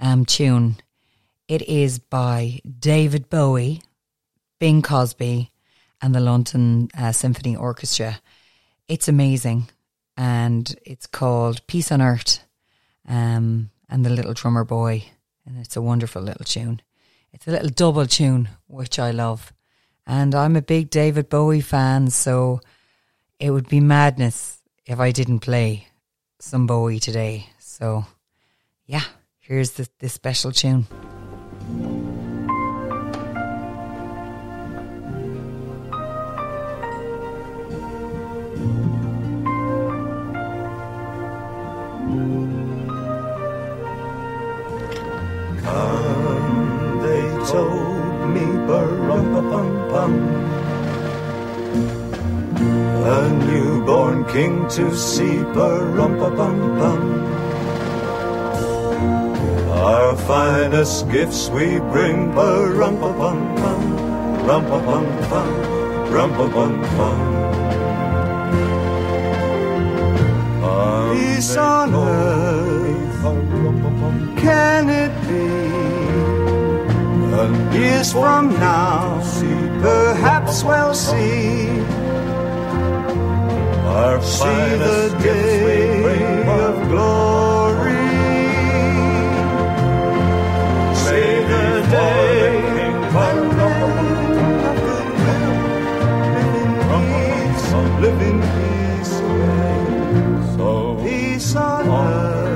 Speaker 19: um, tune. It is by David Bowie, Bing Crosby, and the London uh, Symphony Orchestra. It's amazing, and it's called Peace on Earth, um, and the Little Drummer Boy, and it's a wonderful little tune. It's a little double tune, which I love, and I'm a big David Bowie fan, so it would be madness if I didn't play some Bowie today. So, yeah, here's the, this special tune.
Speaker 17: Come, they told me, bum A newborn king to see, bum bum Our finest gifts we bring, bum bum bum rum bum bum rum bum bum Peace on earth, can it be? And years from now, perhaps we'll see. Our see the day of glory. See the day of living peace, so peace on earth.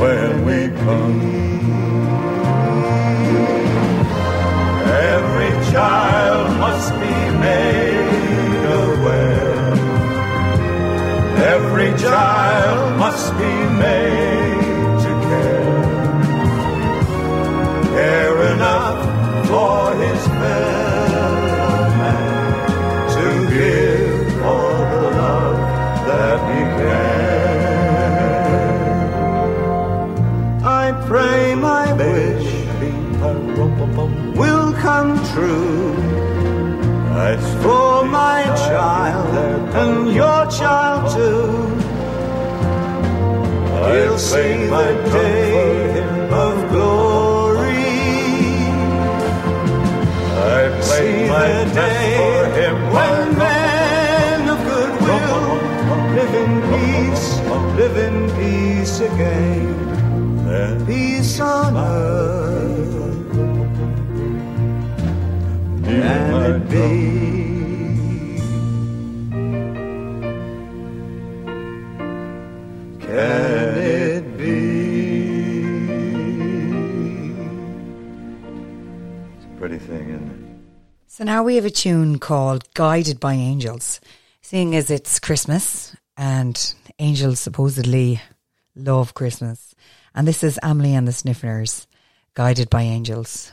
Speaker 17: When we come. Every child Every child must be made to care. Care enough for his fellow man to give all the love that he can. I pray my wish uh, will come true. For my child and your child too. He'll see the day of glory. I see the day when men of goodwill will live in peace, live in peace again. Peace on earth. Can it be?
Speaker 19: So now we have a tune called Guided by Angels. Seeing as it's Christmas and angels supposedly love Christmas. And this is Amyl and the Sniffers, Guided by Angels.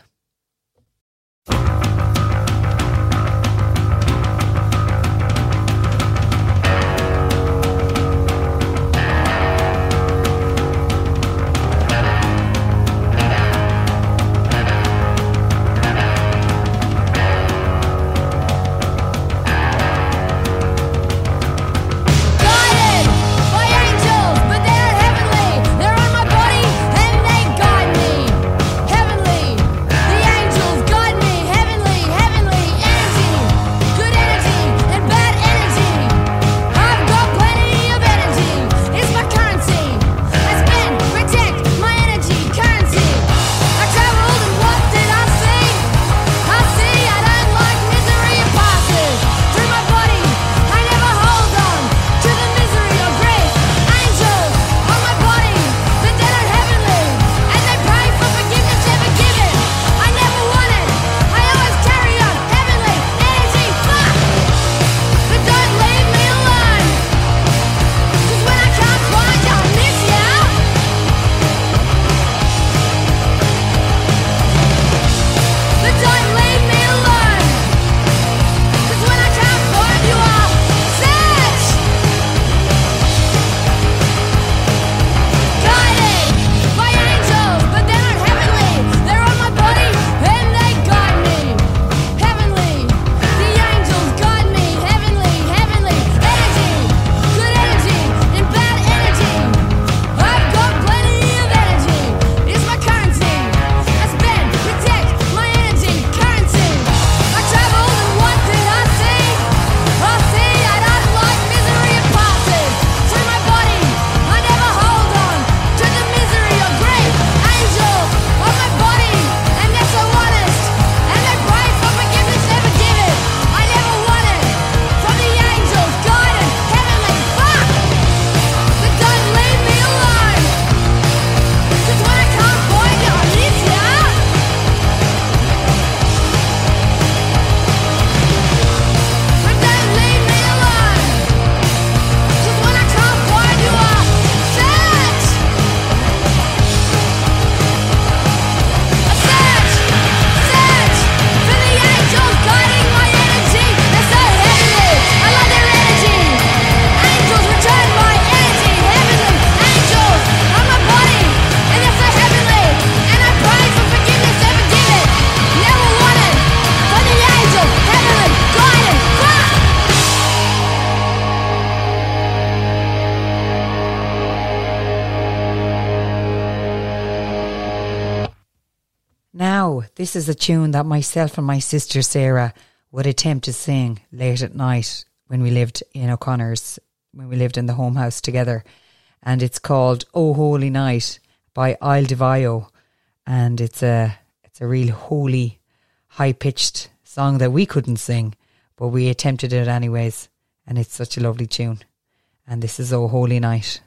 Speaker 19: This is a tune that myself and my sister Sarah would attempt to sing late at night when we lived in O'Connor's, when we lived in the home house together. And it's called Oh Holy Night by Il Divo. And it's a it's a real holy, high pitched song that we couldn't sing, but we attempted it anyways. And it's such a lovely tune. And this is Oh Holy Night.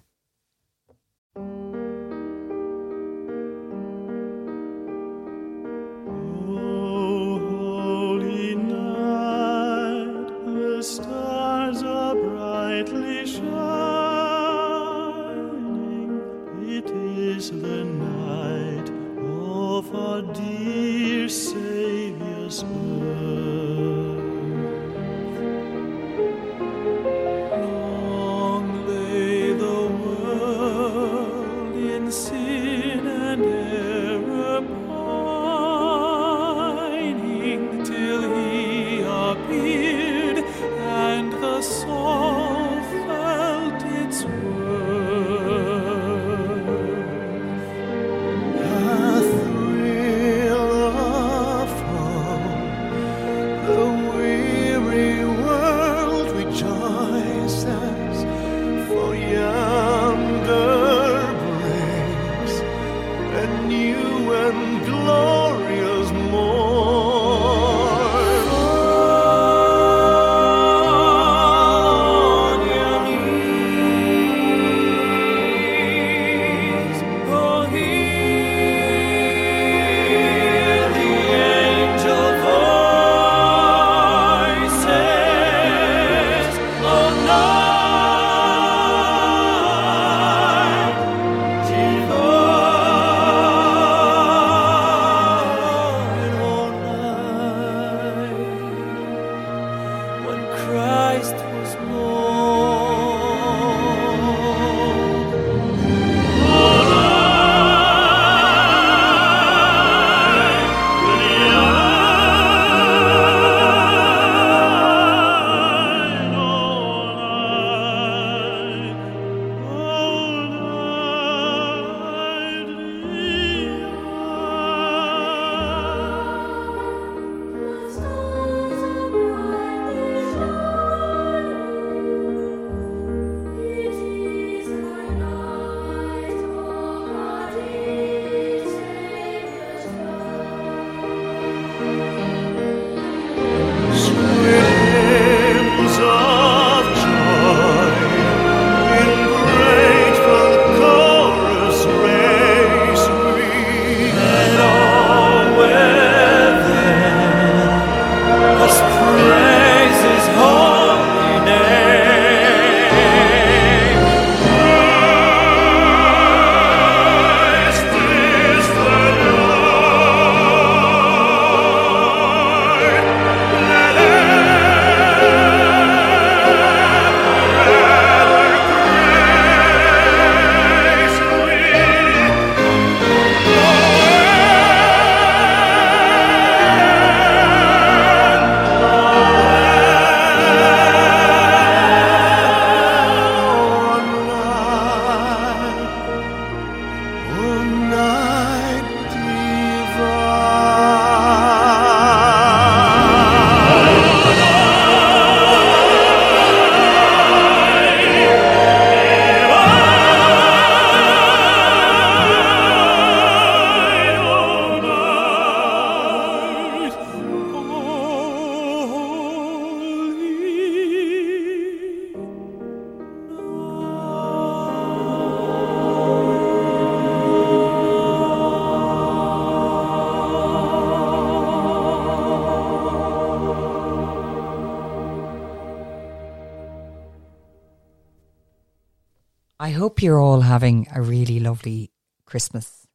Speaker 1: You're all having a really lovely Christmas,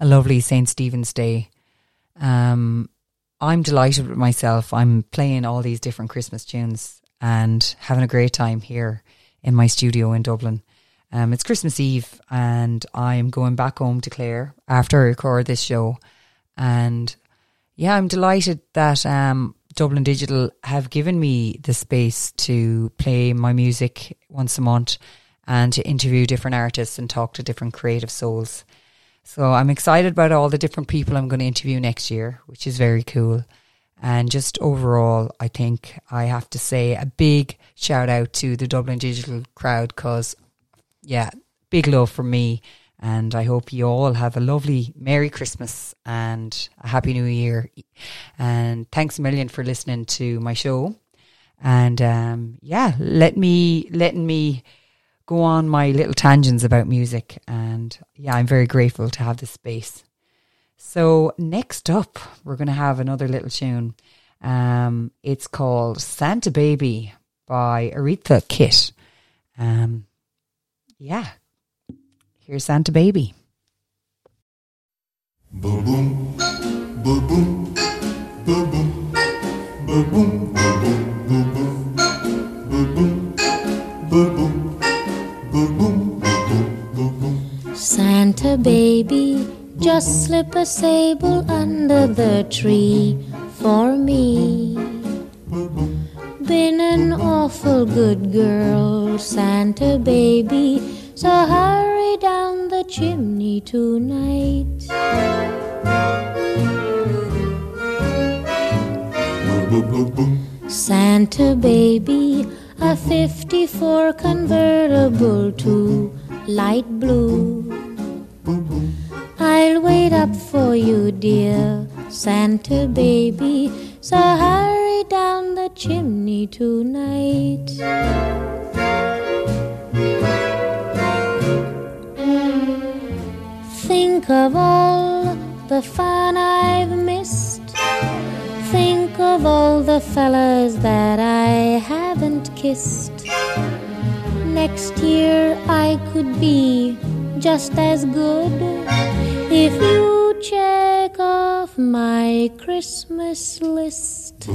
Speaker 1: a lovely St. Stephen's Day. Um, I'm delighted with myself. I'm playing all these different Christmas tunes and having a great time here in my studio in Dublin. Um, it's Christmas Eve and I'm going back home to Clare after I record this show. And yeah, I'm delighted that um, Dublin Digital have given me the space to play my music once a month and to interview different artists and talk to different creative souls. So I'm excited about all the different people I'm going to interview next year, which is very cool. And just overall, I think I have to say a big shout out to the Dublin Digital crowd because, yeah, big love from me. And I hope you all have a lovely Merry Christmas and a Happy New Year. And thanks a million for listening to my show. And um, yeah, let me letting me go on my little tangents about music. And yeah, I'm very grateful to have this space. So, next up, we're going to have another little tune. Um, it's called Santa Baby by Eartha Kitt. Um, yeah, here's Santa Baby. Boom, boom, boom, boom, boom, boom, boom, boom, boom, boom, boom, boom, boom, boom.
Speaker 10: Santa baby, just slip a sable under the tree for me. Been an awful good girl, Santa baby, so hurry down the chimney tonight. Santa baby, a 54 convertible to light blue. I'll wait up for you, dear Santa baby. So hurry down the chimney tonight. Think of all the fun I've missed. Think of all the fellas that I haven't kissed. Next year I could be just as good if you check off my Christmas list.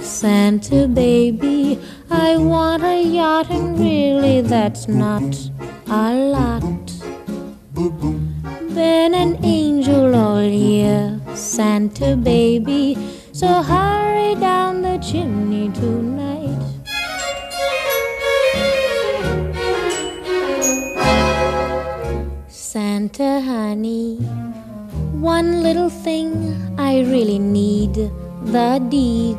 Speaker 10: Santa baby, I want a yacht, and really that's not a lot. Been an angel all year, Santa baby, so hurry down the chimney tonight. Santa honey, one little thing I really need the deed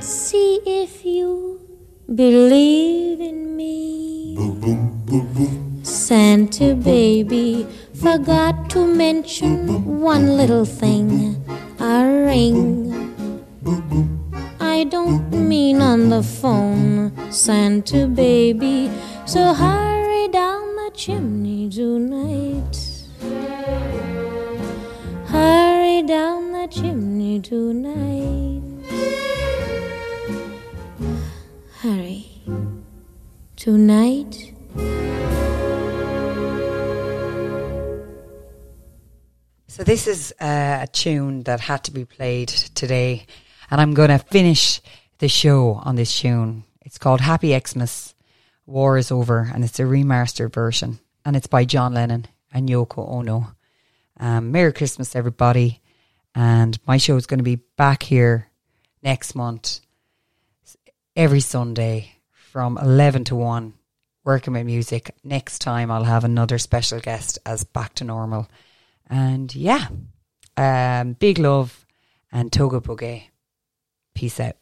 Speaker 10: See if you believe in me. Santa baby forgot to mention one little thing a ring. I don't mean on the phone, Santa baby. So hurry down the chimney tonight. Hurry down the chimney tonight. Tonight.
Speaker 1: So this is a tune that had to be played today, and I'm going to finish the show on this tune. It's called Happy Xmas. War is over, and it's a remastered version, and it's by John Lennon and Yoko Ono. Um, Merry Christmas, everybody! And my show is going to be back here next month, every Sunday from eleven to one, working with music. Next time, I'll have another special guest as back to normal. And yeah, um, big love and Toga Boogie. Peace out.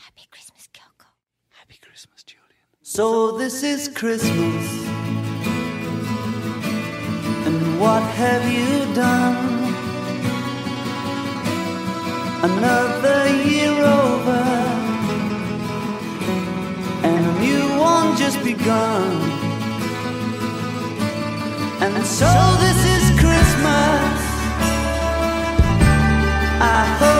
Speaker 1: Happy Christmas, Kyoko. Happy Christmas, Julian.
Speaker 20: So this is Christmas. And what have you done? Another year over. Just begun. And so this is Christmas. I hope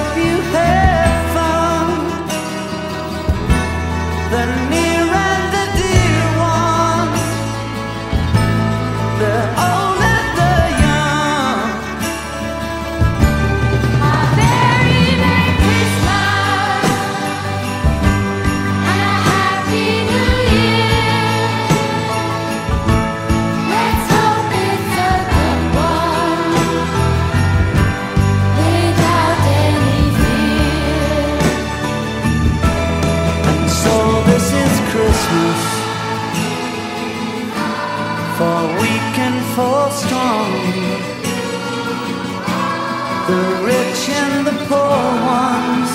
Speaker 20: fall weak and fall
Speaker 6: strong. The rich and the poor ones.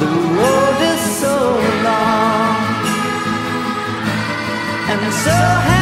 Speaker 6: The road is so long and so. Happy